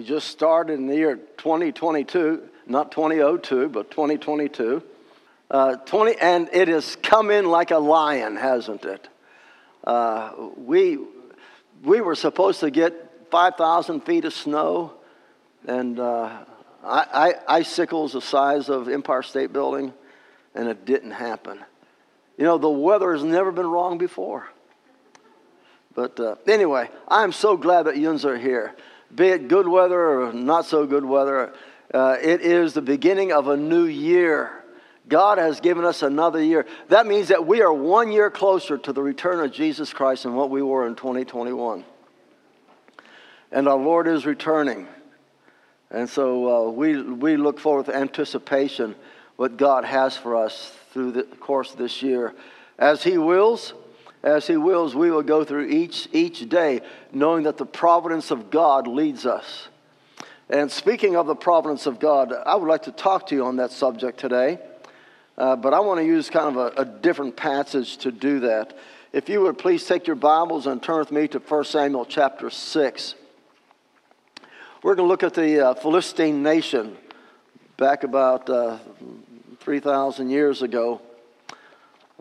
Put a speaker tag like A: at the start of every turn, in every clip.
A: We just started in the year 2022, not 2002, but 2022. Uh, 20, and it has come in like a lion, hasn't it? Uh, we, we were supposed to get 5,000 feet of snow and uh, I, I, icicles the size of Empire State Building, and it didn't happen. You know, the weather has never been wrong before. But uh, anyway, I'm so glad that Yuns are here. Be it good weather or not so good weather, uh, it is the beginning of a new year. God has given us another year. That means that we are one year closer to the return of Jesus Christ than what we were in 2021. And our Lord is returning. And so uh, we, we look forward with anticipation what God has for us through the course of this year. As He wills, as He wills, we will go through each, each day knowing that the providence of God leads us. And speaking of the providence of God, I would like to talk to you on that subject today. Uh, but I want to use kind of a, a, different passage to do that. If you would please take your Bibles and turn with me to 1 Samuel chapter 6. We're going to look at the uh, Philistine nation back about uh, 3,000 years ago.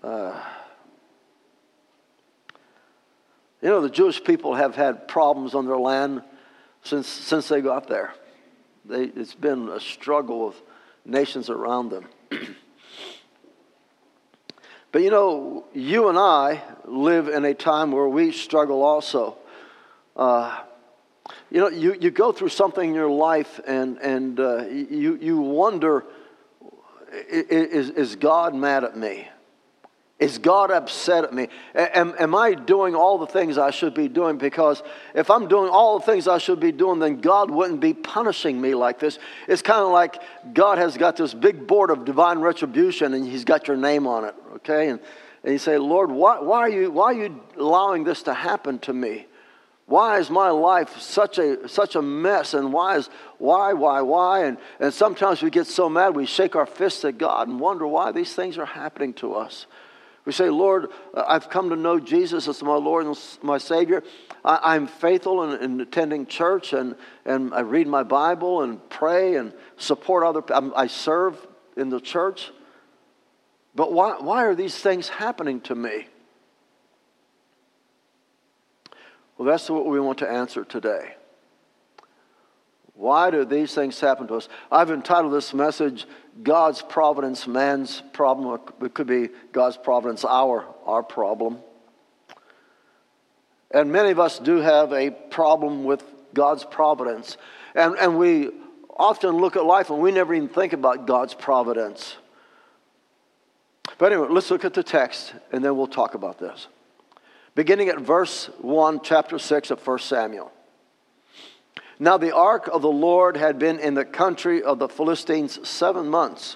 A: Uh, you know, the Jewish people have had problems on their land since, since they got there. They, it's been a struggle with nations around them. but you know, you and I live in a time where we struggle also. Uh, you know, you, you go through something in your life and, and uh, you, you wonder is, is God mad at me? Is God upset at me? Am, am I doing all the things I should be doing? Because if I'm doing all the things I should be doing, then God wouldn't be punishing me like this. It's kind of like God has got this big board of divine retribution and He's got your name on it, okay? And, and you say, Lord, why, why, are you, why are you allowing this to happen to me? Why is my life such a, such a mess? And why is, why, why, why? And, and sometimes we get so mad we shake our fists at God and wonder why these things are happening to us. We say, Lord, uh, I've come to know Jesus as my Lord and my Savior. I, am faithful in, in, attending church and, and I read my Bible and pray and support other people. I serve in the church. But why, why are these things happening to me? Well, that's what we want to answer today. Why do these things happen to us? I've entitled this message, God's Providence, Man's Problem. It could be God's Providence, our, our problem. And many of us do have a problem with God's providence. And, and we often look at life and we never even think about God's providence. But anyway, let's look at the text and then we'll talk about this beginning at verse 1, chapter 6 of 1 Samuel. Now the ark of the Lord had been in the country of the Philistines seven months.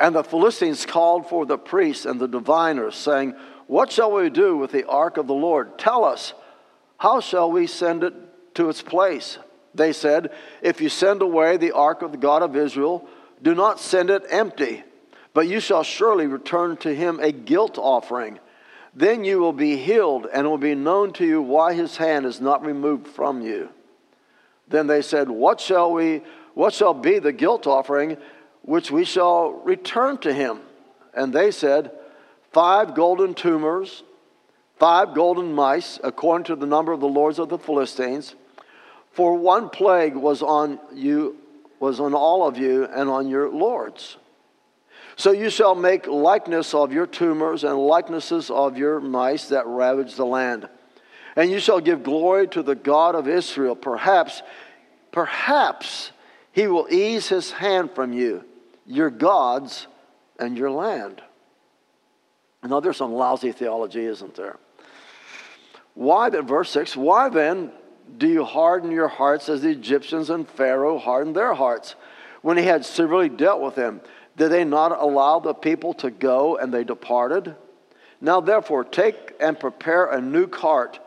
A: And the Philistines called for the priests and the diviners, saying, What shall we do with the ark of the Lord? Tell us, how shall we send it to its place? They said, If you send away the ark of the God of Israel, do not send it empty, but you shall surely return to him a guilt offering then you will be healed, and it will be known to you why his hand is not removed from you. Then they said, What shall we what shall be the guilt offering which we shall return to him? And they said, Five golden tumors, five golden mice, according to the number of the lords of the Philistines. For one plague was on you, was on all of you and on your lords. So you shall make likeness of your tumors and likenesses of your mice that ravage the land. And you shall give glory to the God of Israel. Perhaps, perhaps he will ease his hand from you, your gods, and your land. Now, there's some lousy theology, isn't there? Why then, verse 6, why then do you harden your hearts as the Egyptians and Pharaoh hardened their hearts when he had severely dealt with them? Did they not allow the people to go and they departed? Now, therefore, take and prepare a new cart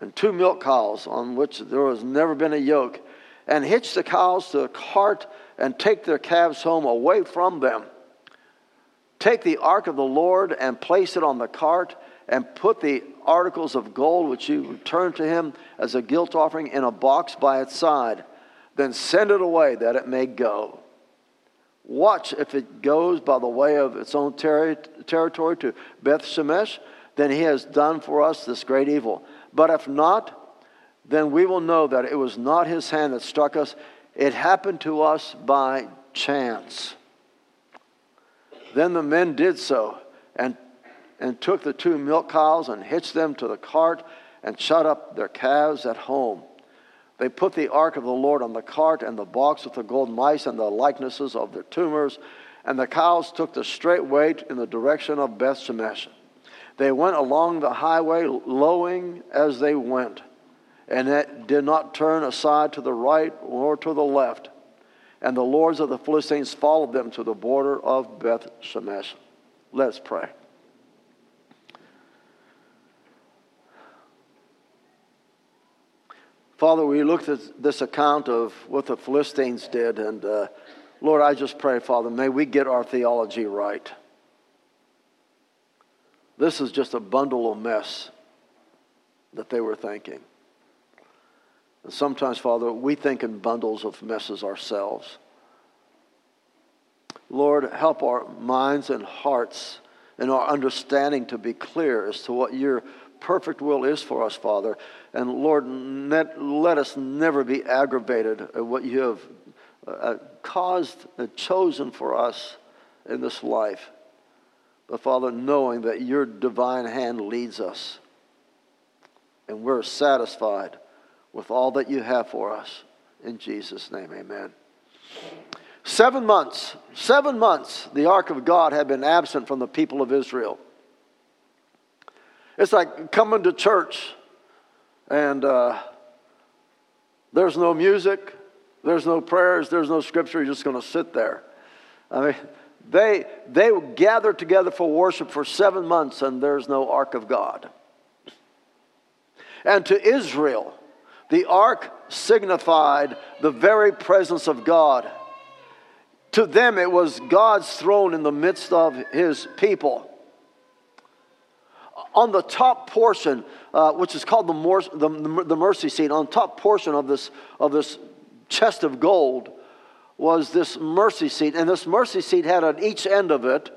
A: and two milk cows on which there has never been a yoke, and hitch the cows to the cart and take their calves home away from them. Take the ark of the Lord and place it on the cart, and put the articles of gold which you returned to him as a guilt offering in a box by its side. Then send it away that it may go. Watch if it goes by the way of its own ter- territory to Beth Shemesh, then he has done for us this great evil. But if not, then we will know that it was not his hand that struck us. It happened to us by chance. Then the men did so and, and took the two milk cows and hitched them to the cart and shut up their calves at home. They put the ark of the Lord on the cart and the box with the gold mice and the likenesses of their tumors, and the cows took the straight way in the direction of Beth Shemesh. They went along the highway, lowing as they went, and it did not turn aside to the right or to the left. And the lords of the Philistines followed them to the border of Beth Shemesh. Let's pray. Father, we looked at this account of what the Philistines did, and uh, Lord, I just pray, Father, may we get our theology right. This is just a bundle of mess that they were thinking. And sometimes, Father, we think in bundles of messes ourselves. Lord, help our minds and hearts and our understanding to be clear as to what your perfect will is for us, Father. And Lord, let, let us never be aggravated at what you have uh, caused and chosen for us in this life. But Father, knowing that your divine hand leads us and we're satisfied with all that you have for us. In Jesus' name, amen. Seven months, seven months, the ark of God had been absent from the people of Israel. It's like coming to church and uh, there's no music, there's no prayers, there's no scripture. You're just going to sit there. I mean, they, they gathered together for worship for seven months, and there's no ark of God. And to Israel, the ark signified the very presence of God. To them, it was God's throne in the midst of his people on the top portion, uh, which is called the, mor- the, the, mercy seat, on the top portion of this, of this chest of gold was this mercy seat. And this mercy seat had on each end of it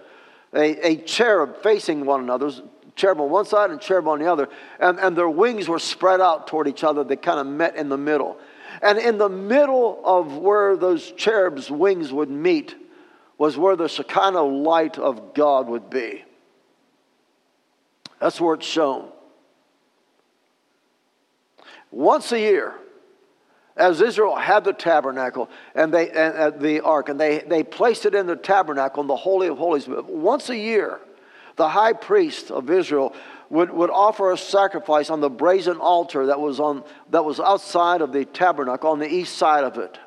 A: a, a cherub facing one another, cherub on one side and cherub on the other. And, and their wings were spread out toward each other. They kind of met in the middle. And in the middle of where those cherubs' wings would meet was where the Shekinah light of God would be. That's where it's shown. Once a year, as Israel had the tabernacle and they and, uh, the ark, and they, they placed it in the tabernacle in the Holy of Holies. Once a year, the high priest of Israel would, would offer a sacrifice on the brazen altar that was, on, that was outside of the tabernacle on the east side of it.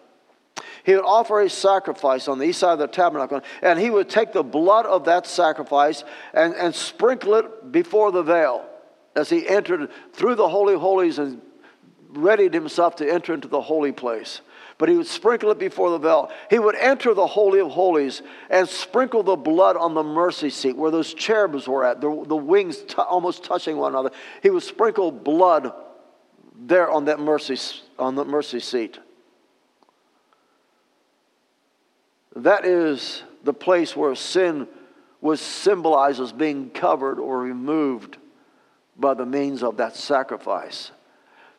A: He would offer a sacrifice on the east side of the tabernacle, and he would take the blood of that sacrifice and, and sprinkle it before the veil as he entered through the Holy Holies and readied himself to enter into the holy place. But he would sprinkle it before the veil. He would enter the Holy of Holies and sprinkle the blood on the mercy seat where those cherubs were at, the, the wings t- almost touching one another. He would sprinkle blood there on that mercy, on the mercy seat. That is the place where sin was symbolized as being covered or removed by the means of that sacrifice.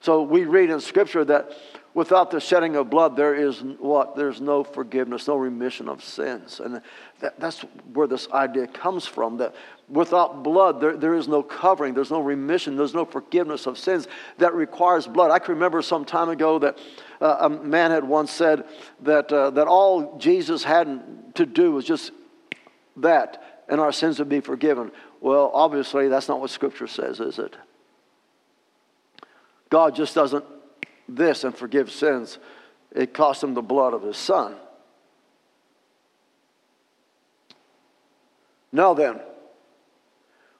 A: So we read in Scripture that without the shedding of blood, there is what? There's no forgiveness, no remission of sins. And that, that's where this idea comes from that without blood, there, there is no covering, there's no remission, there's no forgiveness of sins that requires blood. I can remember some time ago that uh, a man had once said that, uh, that all Jesus had to do was just that, and our sins would be forgiven. Well, obviously, that's not what Scripture says, is it? God just doesn't this and forgive sins. It cost him the blood of his son. Now then,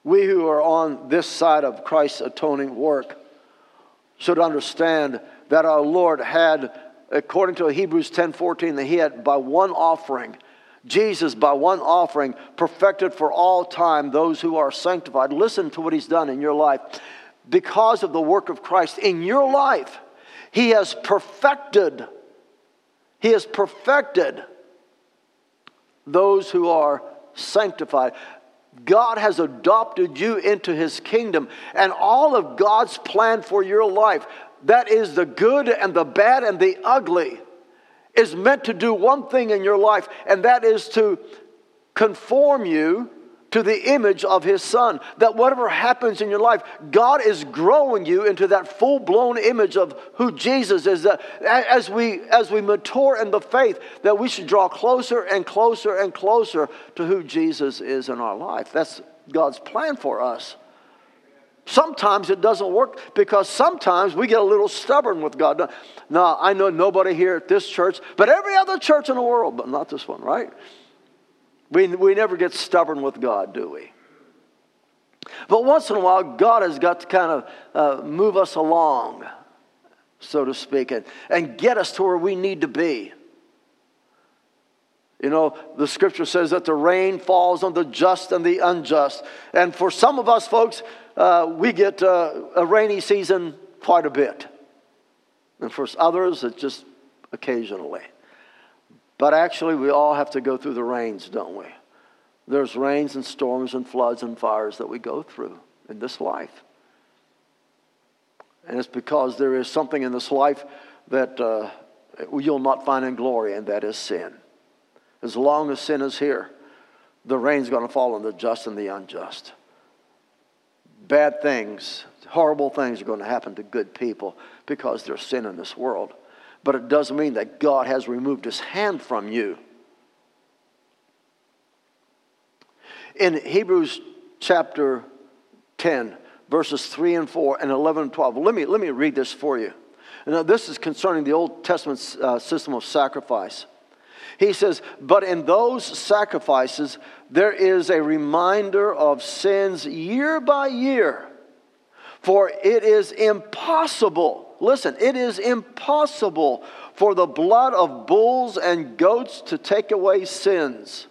A: we who are on this side of Christ's atoning work should understand that our Lord had, according to Hebrews 10 14, that he had by one offering Jesus, by one offering, perfected for all time those who are sanctified. Listen to what he's done in your life. Because of the work of Christ in your life, he has perfected, he has perfected those who are sanctified. God has adopted you into his kingdom, and all of God's plan for your life that is the good and the bad and the ugly is meant to do one thing in your life, and that is to conform you to the image of his son. That whatever happens in your life, God is growing you into that full blown image of who Jesus is. That as we as we mature in the faith, that we should draw closer and closer and closer to who Jesus is in our life. That's God's plan for us. Sometimes it doesn't work because sometimes we get a little stubborn with God. Now, I know nobody here at this church, but every other church in the world, but not this one, right? We, we never get stubborn with God, do we? But once in a while, God has got to kind of uh, move us along, so to speak, and, and get us to where we need to be. You know, the scripture says that the rain falls on the just and the unjust. And for some of us folks, uh, we get uh, a rainy season quite a bit. And for others, it's just occasionally. But actually, we all have to go through the rains, don't we? There's rains and storms and floods and fires that we go through in this life. And it's because there is something in this life that uh, you'll not find in glory, and that is sin. As long as sin is here, the rain's going to fall on the just and the unjust bad things, horrible things are going to happen to good people because there's sin in this world. But it doesn't mean that God has removed his hand from you. In Hebrews chapter 10, verses 3 and 4 and 11 and 12, let me, let me read this for you. Now, this is concerning the Old Testament uh, system of sacrifice. He says, But in those sacrifices, there is a reminder of sins year by year. For it is impossible, listen, it is impossible for the blood of bulls and goats to take away sins.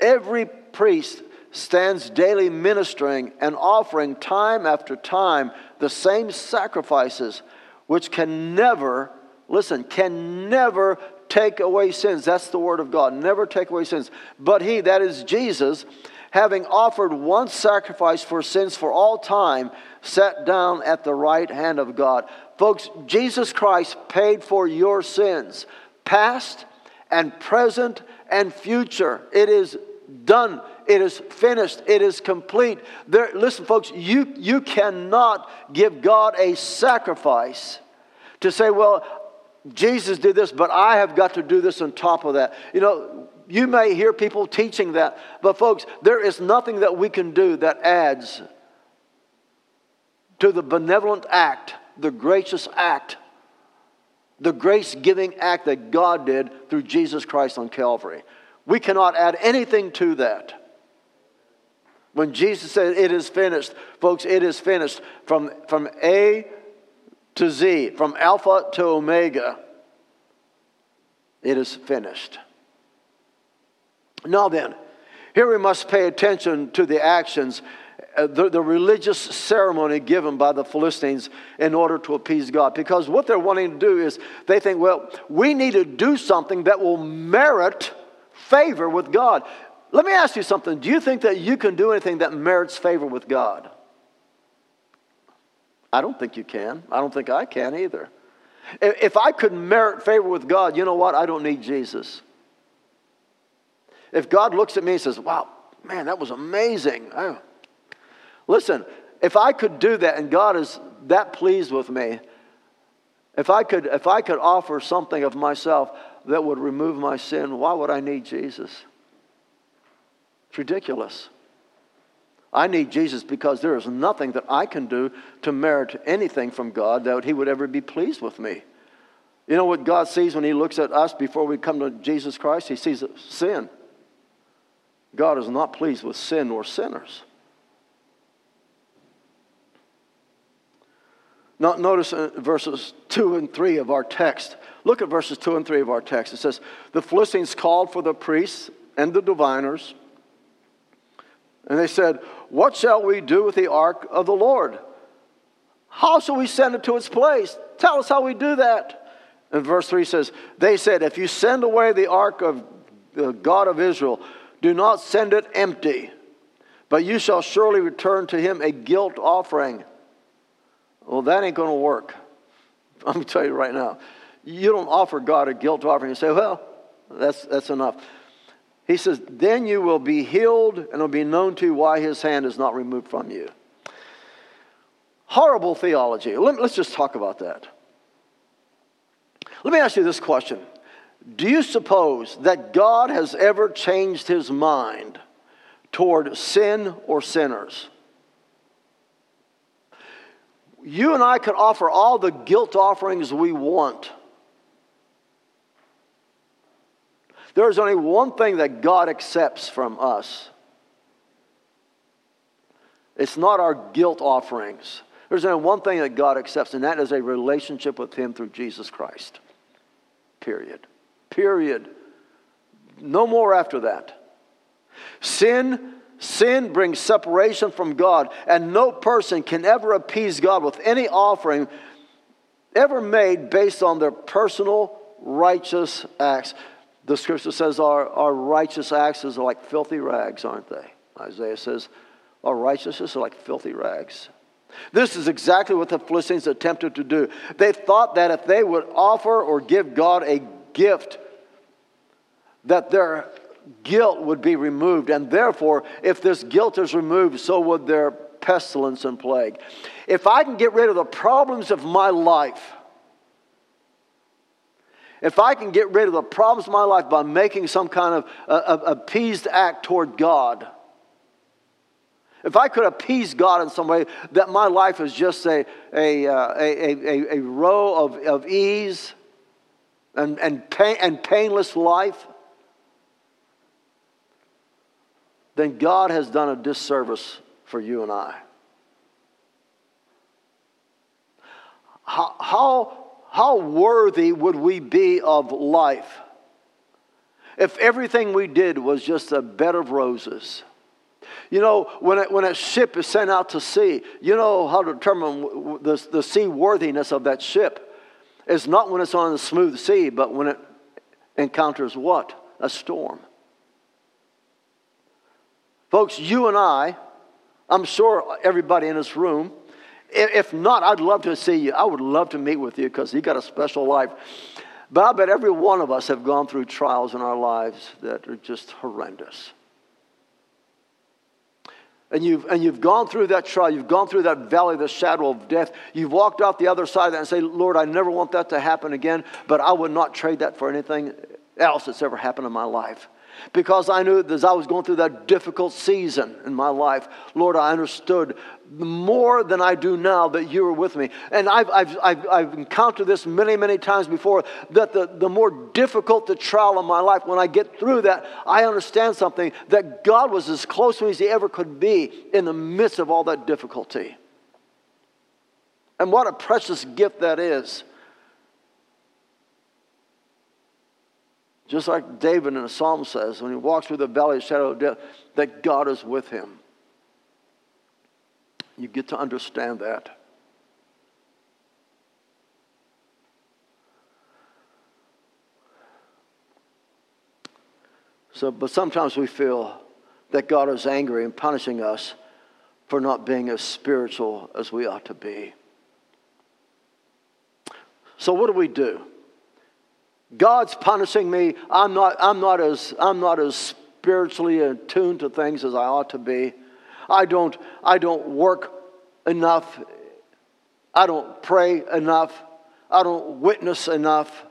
A: Every priest stands daily ministering and offering time after time the same sacrifices, which can never, listen, can never take away sins. That's the word of God. Never take away sins. But he, that is Jesus, having offered one sacrifice for sins for all time, sat down at the right hand of God. Folks, Jesus Christ paid for your sins, past and present and future. It is done. It is finished. It is complete. There, listen, folks, you, you cannot give God a sacrifice to say, well, Jesus did this, but I have got to do this on top of that. You know, you may hear people teaching that, but folks, there is nothing that we can do that adds to the benevolent act, the gracious act, the grace giving act that God did through Jesus Christ on Calvary. We cannot add anything to that. When Jesus said, It is finished, folks, it is finished from, from A to Z, from Alpha to Omega. It is finished. Now then, here we must pay attention to the actions, uh, the, the religious ceremony given by the Philistines in order to appease God. Because what they're wanting to do is they think, well, we need to do something that will merit favor with God. Let me ask you something. Do you think that you can do anything that merits favor with God? I don't think you can. I don't think I can either. If I could merit favor with God, you know what? I don't need Jesus. If God looks at me and says, wow, man, that was amazing. Listen, if I could do that and God is that pleased with me, if I could, if I could offer something of myself that would remove my sin, why would I need Jesus? It's ridiculous. I need Jesus because there is nothing that I can do to merit anything from God that He would ever be pleased with me. You know what God sees when He looks at us before we come to Jesus Christ? He sees sin. God is not pleased with sin or sinners. Now, notice uh, verses 2 and 3 of our text. Look at verses 2 and 3 of our text. It says, The Philistines called for the priests and the diviners, and they said, What shall we do with the ark of the Lord? How shall we send it to its place? Tell us how we do that. And verse 3 says, They said, If you send away the ark of the God of Israel, do not send it empty, but you shall surely return to him a guilt offering. Well, that ain't going to work. I'm going to tell you right now. You don't offer God a guilt offering and say, Well, that's, that's enough. He says, Then you will be healed, and it will be known to you why his hand is not removed from you. Horrible theology. Let, us just talk about that. Let me ask you this question Do you suppose that God has ever changed his mind toward sin or sinners? You and I could offer all the guilt offerings we want. There is only one thing that God accepts from us. It's not our guilt offerings. There's only one thing that God accepts, and that is a relationship with Him through Jesus Christ. Period. Period. No more after that. Sin, sin brings separation from God, and no person can ever appease God with any offering ever made based on their personal righteous acts. The scripture says our, our righteous acts are like filthy rags, aren't they? Isaiah says our righteousness are like filthy rags. This is exactly what the Philistines attempted to do. They thought that if they would offer or give God a gift, that their guilt would be removed. And therefore, if this guilt is removed, so would their pestilence and plague. If I can get rid of the problems of my life, if I can get rid of the problems of my life by making some kind of appeased act toward God, if I could appease God in some way, that my life is just a, a, uh, a, a, a, row of, of ease and, and, pain, and painless life, then God has done a disservice for you and I. How, how, how worthy would we be of life if everything we did was just a bed of roses? You know, when a, when a ship is sent out to sea, you know how to determine the, the seaworthiness of that ship is not when it's on the smooth sea, but when it encounters what? A storm. Folks, you and I, I'm sure everybody in this room, if not, I'd love to see you. I would love to meet with you because you got a special life. But I bet every one of us have gone through trials in our lives that are just horrendous and you've, and you've gone through that trial, you've gone through that valley the shadow of death, you've walked out the other side of that and say, Lord, I never want that to happen again, but I would not trade that for anything else that's ever happened in my life. Because I knew that as I was going through that difficult season in my life, Lord, I understood more than I do now that you were with me. And I've, I've, I've, I've encountered this many, many times before that the, the more difficult the trial of my life, when I get through that, I understand something that God was as close to me as He ever could be in the midst of all that difficulty. And what a precious gift that is. Just like David in the psalm says, when he walks through the valley of the shadow of death, that God is with him. You get to understand that. So, but sometimes we feel that God is angry and punishing us for not being as spiritual as we ought to be. So, what do we do? God's punishing me. I'm not, I'm not, as, I'm not as spiritually attuned to things as I ought to be. I don't, I don't work enough. I don't pray enough. I don't witness enough.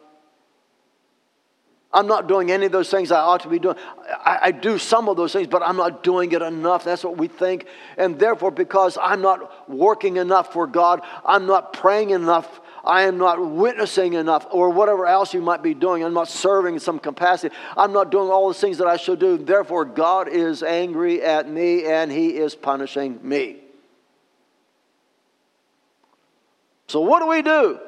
A: I'm not doing any of those things I ought to be doing. I, I, do some of those things, but I'm not doing it enough. That's what we think. And therefore, because I'm not working enough for God, I'm not praying enough I am not witnessing enough, or whatever else you might be doing. I'm not serving in some capacity. I'm not doing all the things that I should do. Therefore, God is angry at me and He is punishing me. So, what do we do?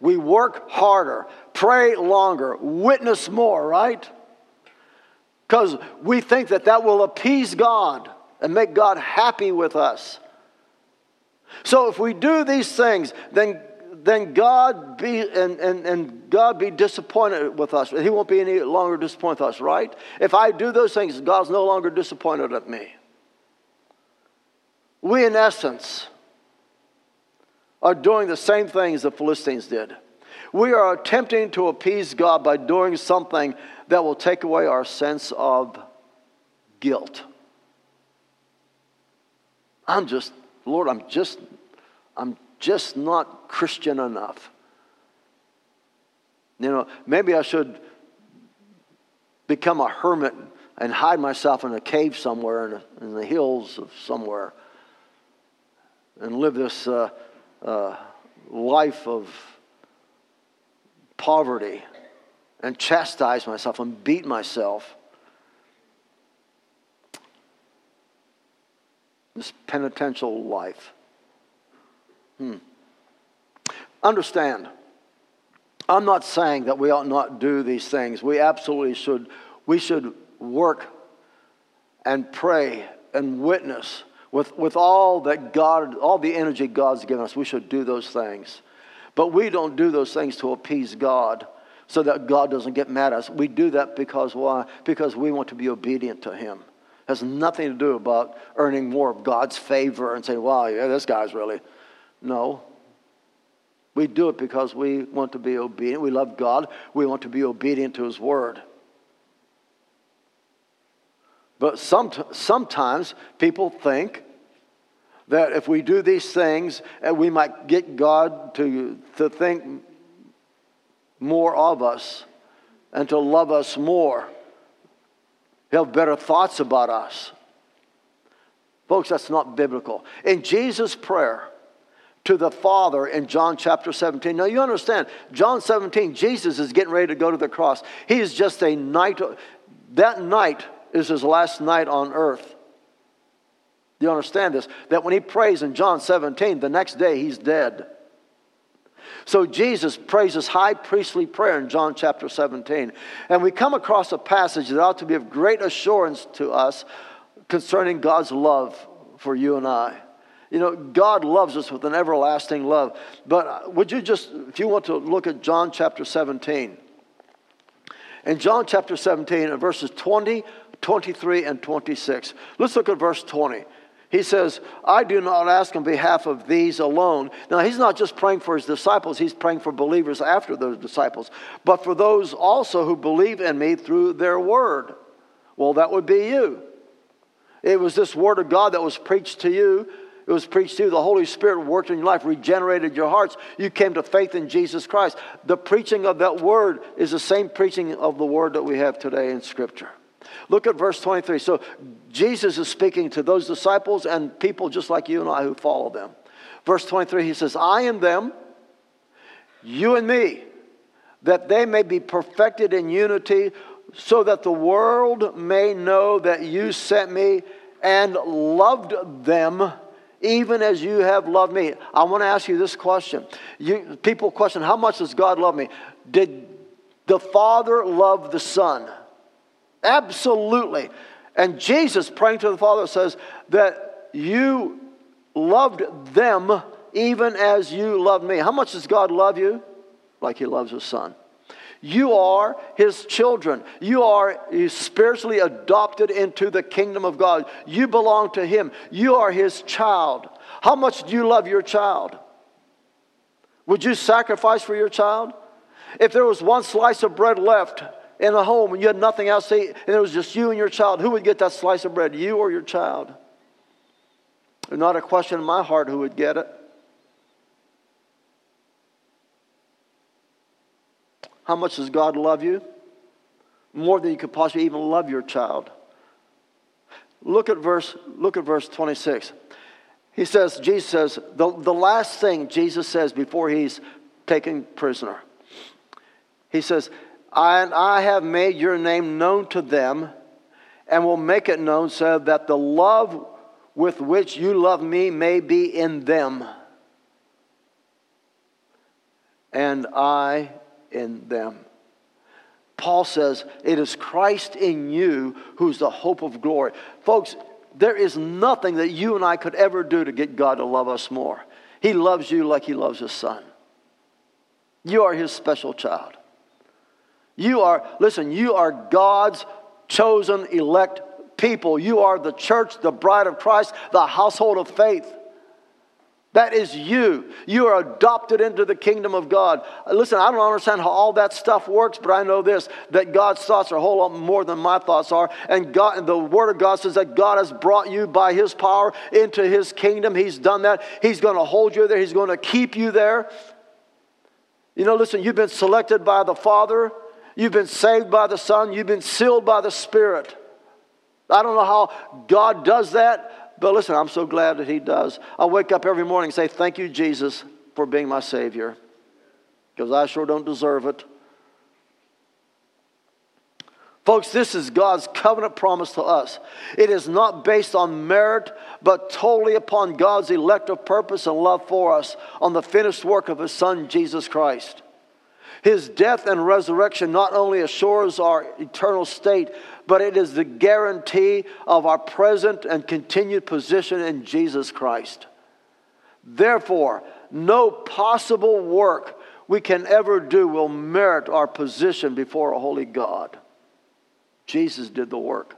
A: we work harder, pray longer, witness more, right? Because we think that that will appease God and make God happy with us. So if we do these things, then then God be and, and, and God be disappointed with us. He won't be any longer disappointed with us, right? If I do those things, God's no longer disappointed at me. We, in essence, are doing the same things the Philistines did. We are attempting to appease God by doing something that will take away our sense of guilt. I'm just, Lord, I'm just, I'm just not Christian enough. You know, maybe I should become a hermit and hide myself in a cave somewhere in the, in the hills of somewhere and live this uh, uh, life of poverty and chastise myself and beat myself. This penitential life. Hmm. Understand, I'm not saying that we ought not do these things. We absolutely should. We should work and pray and witness with, with all that God, all the energy God's given us. We should do those things. But we don't do those things to appease God so that God doesn't get mad at us. We do that because why? Because we want to be obedient to Him. Has nothing to do about earning more of God's favor and saying, wow, yeah, this guy's really. No. We do it because we want to be obedient. We love God. We want to be obedient to His word. But some, sometimes people think that if we do these things, uh, we might get God to, to think more of us and to love us more. He'll have better thoughts about us. Folks, that's not biblical. In Jesus' prayer, to the Father in John chapter 17. Now you understand, John 17, Jesus is getting ready to go to the cross. He is just a night, that night is his last night on earth. Do you understand this? That when he prays in John 17, the next day he's dead. So Jesus prays his high priestly prayer in John chapter 17. And we come across a passage that ought to be of great assurance to us concerning God's love for you and I. You know, God loves us with an everlasting love. But uh, would you just, if you want to look at John chapter 17, in John chapter 17, in verses 20, 23, and 26, let's look at verse 20. He says, I do not ask on behalf of these alone. Now, he's not just praying for his disciples, he's praying for believers after those disciples, but for those also who believe in me through their word. Well, that would be you. It was this word of God that was preached to you it was preached to you. The Holy Spirit worked in your life, regenerated your hearts. You came to faith in Jesus Christ. The preaching of that word is the same preaching of the word that we have today in Scripture. Look at verse 23. So Jesus is speaking to those disciples and people just like you and I who follow them. Verse 23, he says, I and them, you and me, that they may be perfected in unity, so that the world may know that you sent me and loved them even as you have loved me. I want to ask you this question. You, people question, how much does God love me? Did the Father love the Son? Absolutely. And Jesus, praying to the Father, says that you loved them even as you loved me. How much does God love you? Like He loves His Son. You are his children. You are spiritually adopted into the kingdom of God. You belong to him. You are his child. How much do you love your child? Would you sacrifice for your child? If there was one slice of bread left in a home and you had nothing else to eat, and it was just you and your child, who would get that slice of bread, you or your child? There's not a question in my heart who would get it. How much does God love you? More than you could possibly even love your child. Look at verse, look at verse 26. He says, Jesus says, the, the last thing Jesus says before he's taken prisoner. He says, and I have made your name known to them and will make it known so that the love with which you love me may be in them and I in them. Paul says, It is Christ in you who's the hope of glory. Folks, there is nothing that you and I could ever do to get God to love us more. He loves you like He loves His Son. You are His special child. You are, listen, you are God's chosen, elect people. You are the church, the bride of Christ, the household of faith. That is you. You are adopted into the kingdom of God. Listen, I don't understand how all that stuff works, but I know this that God's thoughts are a whole lot more than my thoughts are. And God, the Word of God says that God has brought you by His power into His kingdom. He's done that. He's going to hold you there, He's going to keep you there. You know, listen, you've been selected by the Father, you've been saved by the Son, you've been sealed by the Spirit. I don't know how God does that, but listen, I'm so glad that He does. I wake up every morning and say, Thank you, Jesus, for being my Savior, because I sure don't deserve it. Folks, this is God's covenant promise to us. It is not based on merit, but totally upon God's elective purpose and love for us on the finished work of His Son, Jesus Christ. His death and resurrection not only assures our eternal state, but it is the guarantee of our present and continued position in Jesus Christ. Therefore, no possible work we can ever do will merit our position before a holy God. Jesus did the work.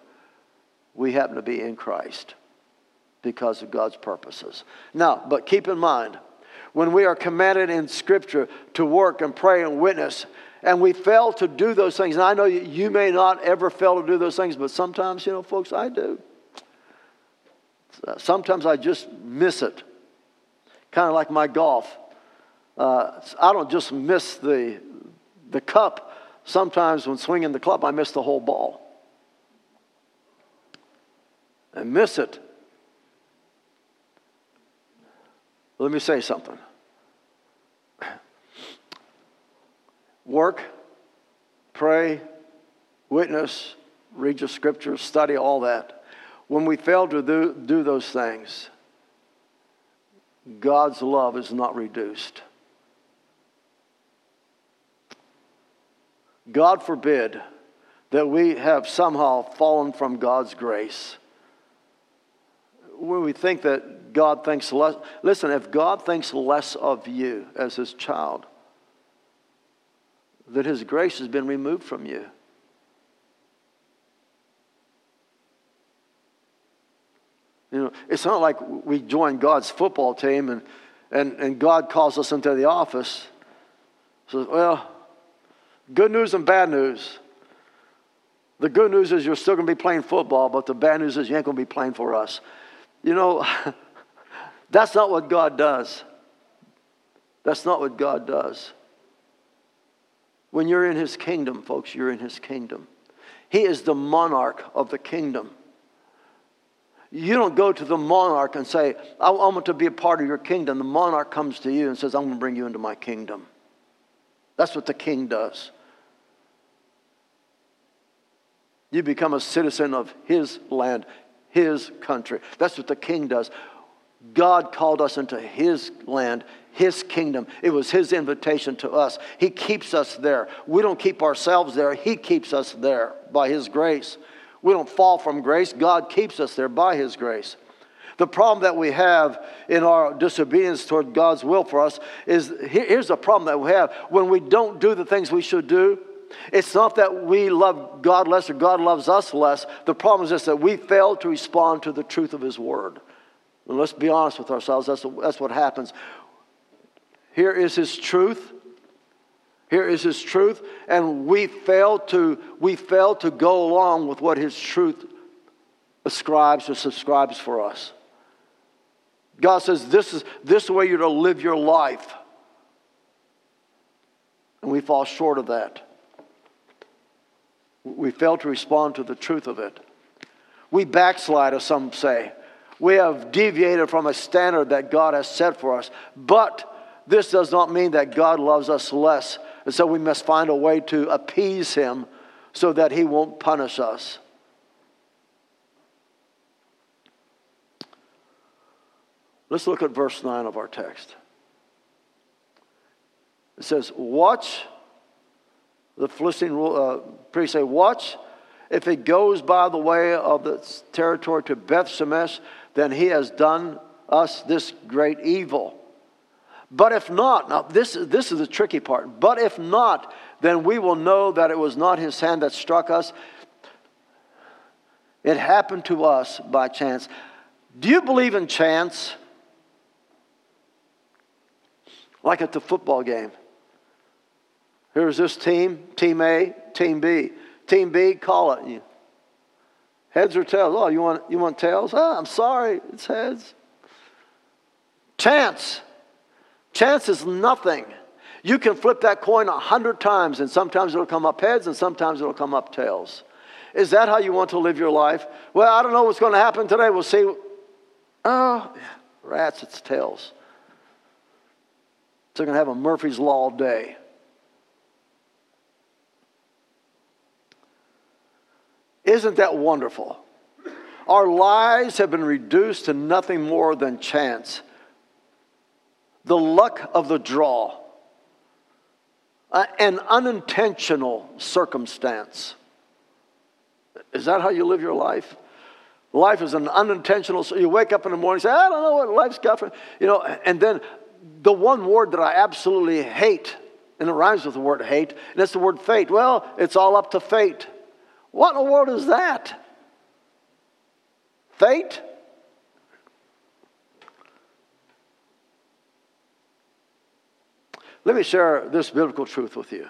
A: We happen to be in Christ because of God's purposes. Now, but keep in mind, when we are commanded in Scripture to work and pray and witness, and we fail to do those things. And I know you may not ever fail to do those things, but sometimes, you know, folks, I do. Sometimes I just miss it. Kind of like my golf. Uh, I don't just miss the, the cup. Sometimes when swinging the club, I miss the whole ball. I miss it. Let me say something. Work, pray, witness, read your scriptures, study all that. When we fail to do, do those things, God's love is not reduced. God forbid that we have somehow fallen from God's grace. When we think that God thinks less. Listen, if God thinks less of you as his child, that his grace has been removed from you. You know, it's not like we join God's football team and, and, and God calls us into the office. So, well, good news and bad news. The good news is you're still going to be playing football, but the bad news is you ain't going to be playing for us. You know, That's not what God does. That's not what God does. When you're in His kingdom, folks, you're in His kingdom. He is the monarch of the kingdom. You don't go to the monarch and say, I want to be a part of your kingdom. The monarch comes to you and says, I'm going to bring you into my kingdom. That's what the king does. You become a citizen of his land, his country. That's what the king does. God called us into His land, His kingdom. It was His invitation to us. He keeps us there. We don't keep ourselves there, He keeps us there by His grace. We don't fall from grace, God keeps us there by His grace. The problem that we have in our disobedience toward God's will for us is here's the problem that we have when we don't do the things we should do. It's not that we love God less or God loves us less. The problem is just that we fail to respond to the truth of His Word. And let's be honest with ourselves, that's, that's what happens. Here is his truth. Here is his truth, and we fail to we fail to go along with what his truth ascribes or subscribes for us. God says this is this way you're to live your life. And we fall short of that. We fail to respond to the truth of it. We backslide, as some say we have deviated from a standard that God has set for us. But this does not mean that God loves us less. And so we must find a way to appease Him so that He won't punish us. Let's look at verse 9 of our text. It says, Watch. The Philistine uh, priest say, Watch. If it goes by the way of the territory to Beth Shemesh, then he has done us this great evil. But if not, now this, this is the tricky part. But if not, then we will know that it was not his hand that struck us. It happened to us by chance. Do you believe in chance? Like at the football game. Here's this team, team A, team B. Team B, call it. Heads or tails? Oh, you want, you want tails? Oh, I'm sorry, it's heads. Chance. Chance is nothing. You can flip that coin a hundred times, and sometimes it'll come up heads, and sometimes it'll come up tails. Is that how you want to live your life? Well, I don't know what's going to happen today. We'll see. Oh, rats, it's tails. So they're going to have a Murphy's Law day. Isn't that wonderful? Our lives have been reduced to nothing more than chance. The luck of the draw, an unintentional circumstance. Is that how you live your life? Life is an unintentional. So you wake up in the morning and say, I don't know what life's got for you know. And then the one word that I absolutely hate, and it rhymes with the word hate, and that's the word fate. Well, it's all up to fate. What in the world is that? Fate? Let me share this biblical truth with you.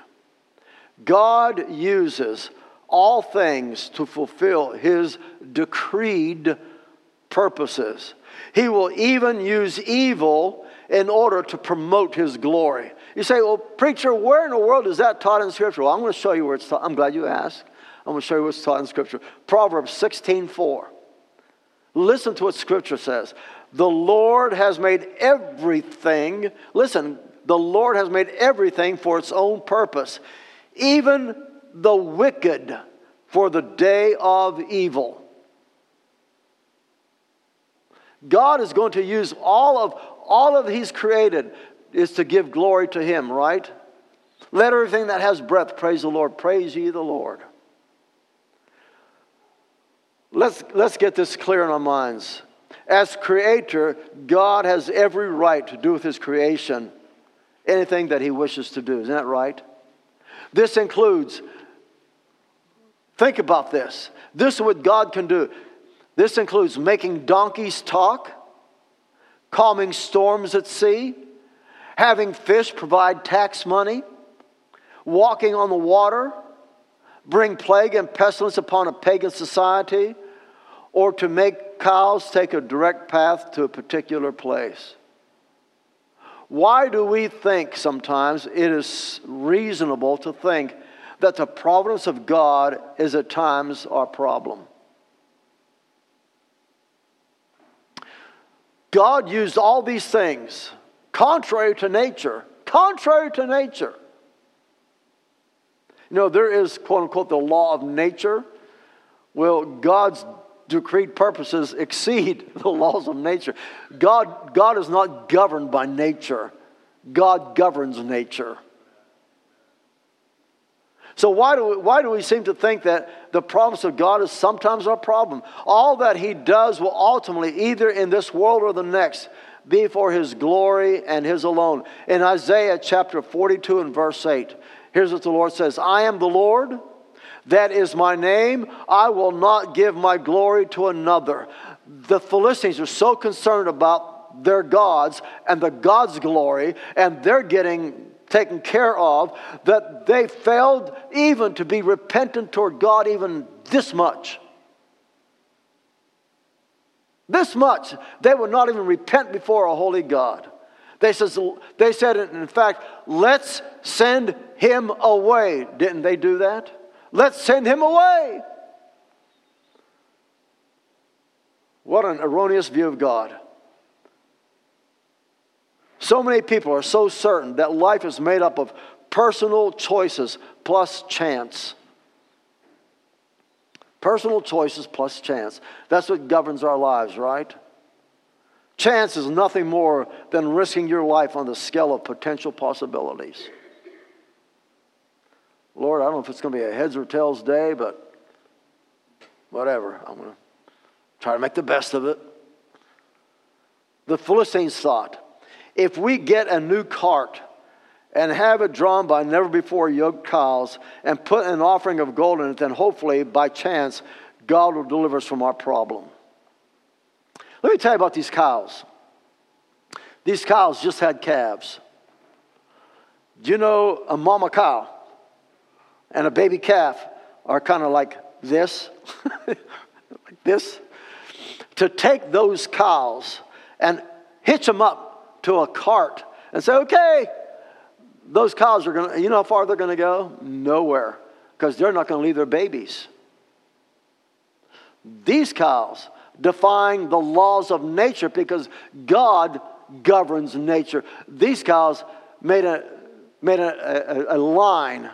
A: God uses all things to fulfill his decreed purposes. He will even use evil in order to promote his glory. You say, well, preacher, where in the world is that taught in Scripture? Well, I'm going to show you where it's taught. I'm glad you asked. I'm going to show you what's taught in Scripture. Proverbs 16 4. Listen to what Scripture says. The Lord has made everything, listen, the Lord has made everything for its own purpose, even the wicked for the day of evil. God is going to use all of all of He's created is to give glory to Him, right? Let everything that has breath praise the Lord. Praise ye the Lord. Let's, let's get this clear in our minds. As creator, God has every right to do with his creation anything that he wishes to do. Isn't that right? This includes, think about this. This is what God can do. This includes making donkeys talk, calming storms at sea, having fish provide tax money, walking on the water, bring plague and pestilence upon a pagan society, or to make cows take a direct path to a particular place. Why do we think sometimes it is reasonable to think that the providence of God is at times our problem? God used all these things contrary to nature, contrary to nature. You know, there is, quote unquote, the law of nature. Well, God's decreed purposes exceed the laws of nature. God, God is not governed by nature, God governs nature. So, why do, we, why do we seem to think that the promise of God is sometimes our problem? All that He does will ultimately, either in this world or the next, be for His glory and His alone. In Isaiah chapter 42 and verse 8, here's what the Lord says I am the Lord that is my name. I will not give my glory to another. The Philistines are so concerned about their gods and the God's glory, and they're getting taken care of that they failed even to be repentant toward God, even this much. This much. They would not even repent before a holy God. They, says, they said, in fact, let's send him away. Didn't they do that? Let's send him away. What an erroneous view of God. So many people are so certain that life is made up of personal choices plus chance. Personal choices plus chance. That's what governs our lives, right? Chance is nothing more than risking your life on the scale of potential possibilities. Lord, I don't know if it's going to be a heads or tails day, but whatever. I'm going to try to make the best of it. The Philistines thought if we get a new cart and have it drawn by never before yoked cows and put an offering of gold in it, then hopefully, by chance, God will deliver us from our problem. Let me tell you about these cows. These cows just had calves. Do you know a mama cow and a baby calf are kind of like this? like this? To take those cows and hitch them up to a cart and say, okay, those cows are going to, you know how far they're going to go? Nowhere, because they're not going to leave their babies. These cows defying the laws of nature because God governs nature. These cows made a, made a, a, a line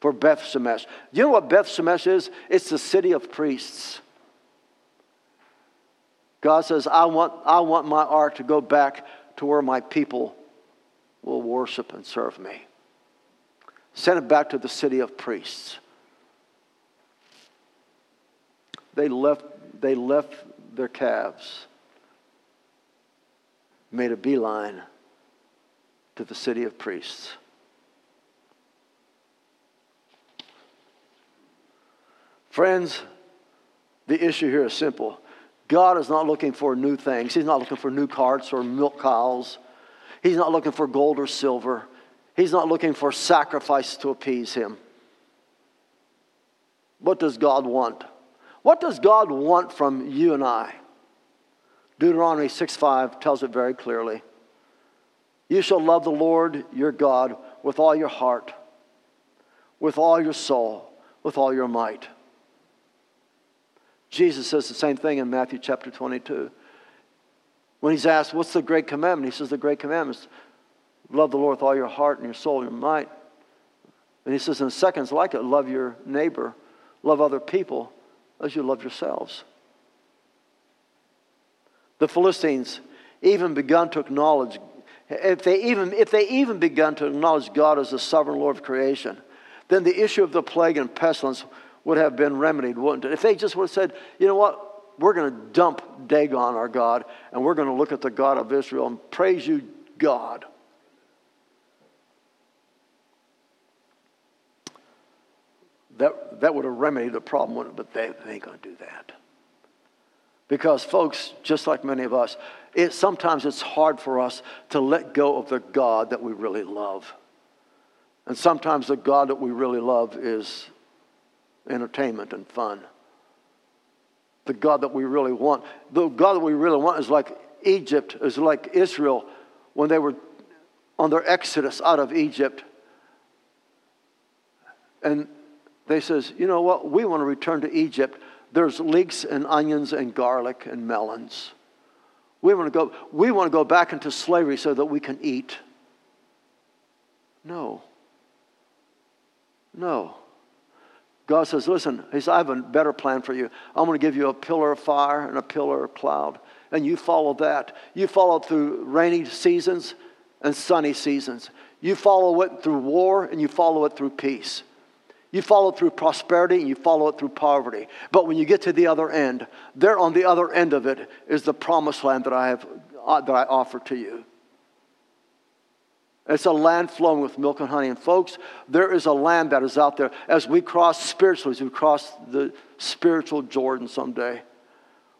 A: for Beth Shemesh. You know what Beth Shemesh is? It's the city of priests. God says, I want, I want my ark to go back to where my people will worship and serve me. Send it back to the city of priests. They left, they left their calves, made a beeline to the city of priests. Friends, the issue here is simple. God is not looking for new things. He's not looking for new carts or milk cows. He's not looking for gold or silver. He's not looking for sacrifice to appease him. What does God want? What does God want from you and I? Deuteronomy 6 5 tells it very clearly. You shall love the Lord your God with all your heart, with all your soul, with all your might. Jesus says the same thing in Matthew chapter 22. When he's asked, What's the great commandment? He says, The great commandment is love the Lord with all your heart and your soul and your might. And he says, In seconds like it, love your neighbor, love other people as you love yourselves. The Philistines even begun to acknowledge, if they even, if they even begun to acknowledge God as the sovereign Lord of creation, then the issue of the plague and pestilence would have been remedied, wouldn't it? If they just would have said, you know what, we're going to dump Dagon, our God, and we're going to look at the God of Israel and praise you, God. That, that would have remedied the problem, wouldn't it? But they, they ain't going to do that. Because, folks, just like many of us, it, sometimes it's hard for us to let go of the God that we really love. And sometimes the God that we really love is entertainment and fun the God that we really want. The God that we really want is like Egypt, is like Israel when they were on their exodus out of Egypt. And they says, you know what, we want to return to Egypt. There's leeks and onions and garlic and melons. We want to go, we want to go back into slavery so that we can eat. No. No. God says, Listen, He says, I have a better plan for you. I'm going to give you a pillar of fire and a pillar of cloud. And you follow that. You follow through rainy seasons and sunny seasons. You follow it through war and you follow it through peace. You follow it through prosperity and you follow it through poverty. But when you get to the other end, there on the other end of it is the promised land that I have uh, that I offer to you. It's a land flowing with milk and honey. And folks, there is a land that is out there as we cross spiritually, as we cross the spiritual Jordan someday,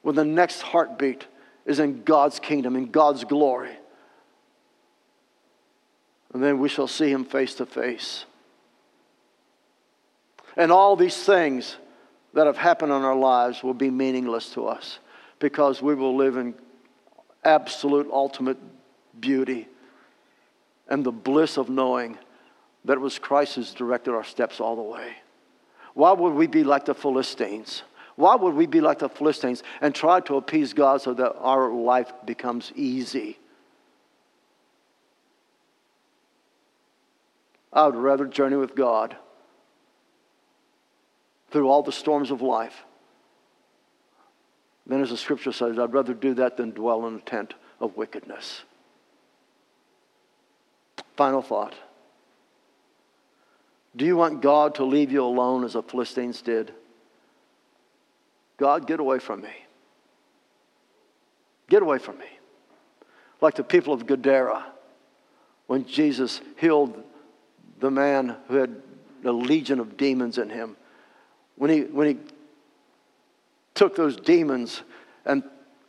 A: when the next heartbeat is in God's kingdom, in God's glory. And then we shall see him face to face. And all these things that have happened in our lives will be meaningless to us because we will live in absolute, ultimate beauty and the bliss of knowing that it was Christ who's directed our steps all the way. Why would we be like the Philistines? Why would we be like the Philistines and try to appease God so that our life becomes easy? I would rather journey with God through all the storms of life then, as the scripture says, I'd rather do that than dwell in a tent of wickedness. Final thought. Do you want God to leave you alone as the Philistines did? God, get away from me. Get away from me. Like the people of Gadara, when Jesus healed the man who had a legion of demons in him. When he, when he took those demons and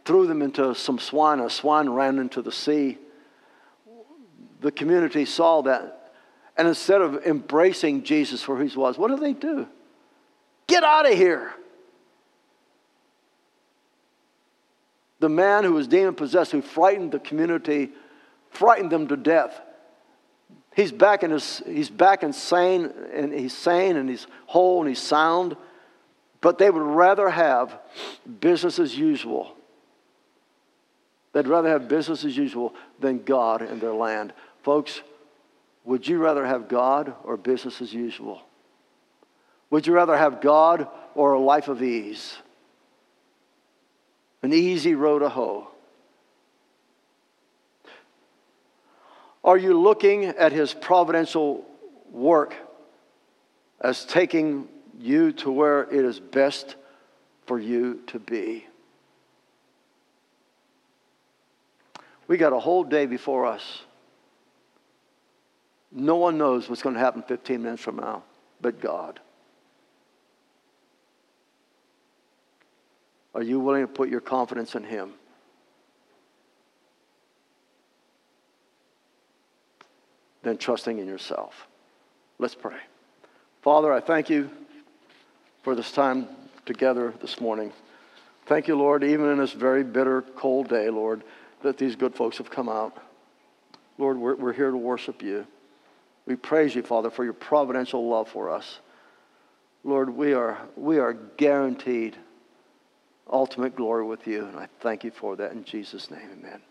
A: threw them into some swine, a swine ran into the sea. The community saw that. And instead of embracing Jesus for who he was, what do they do? Get out of here. The man who was demon possessed, who frightened the community, frightened them to death. He's back in his, he's back insane and he's sane and he's whole and he's sound. But they would rather have business as usual. They'd rather have business as usual than God in their land. Folks, would you rather have God or business as usual? Would you rather have God or a life of ease? An easy road to hoe. Are you looking at his providential work as taking you to where it is best for you to be? We got a whole day before us. No one knows what's going to happen 15 minutes from now but God. Are you willing to put your confidence in Him? than trusting in yourself. Let's pray. Father, I thank you for this time together this morning. Thank you, Lord, even in this very bitter, cold day, Lord, that these good folks have come out. Lord, we're, we're here to worship you. We praise you, Father, for your providential love for us. Lord, we are, we are guaranteed ultimate glory with you, and I thank you for that in Jesus' name. Amen.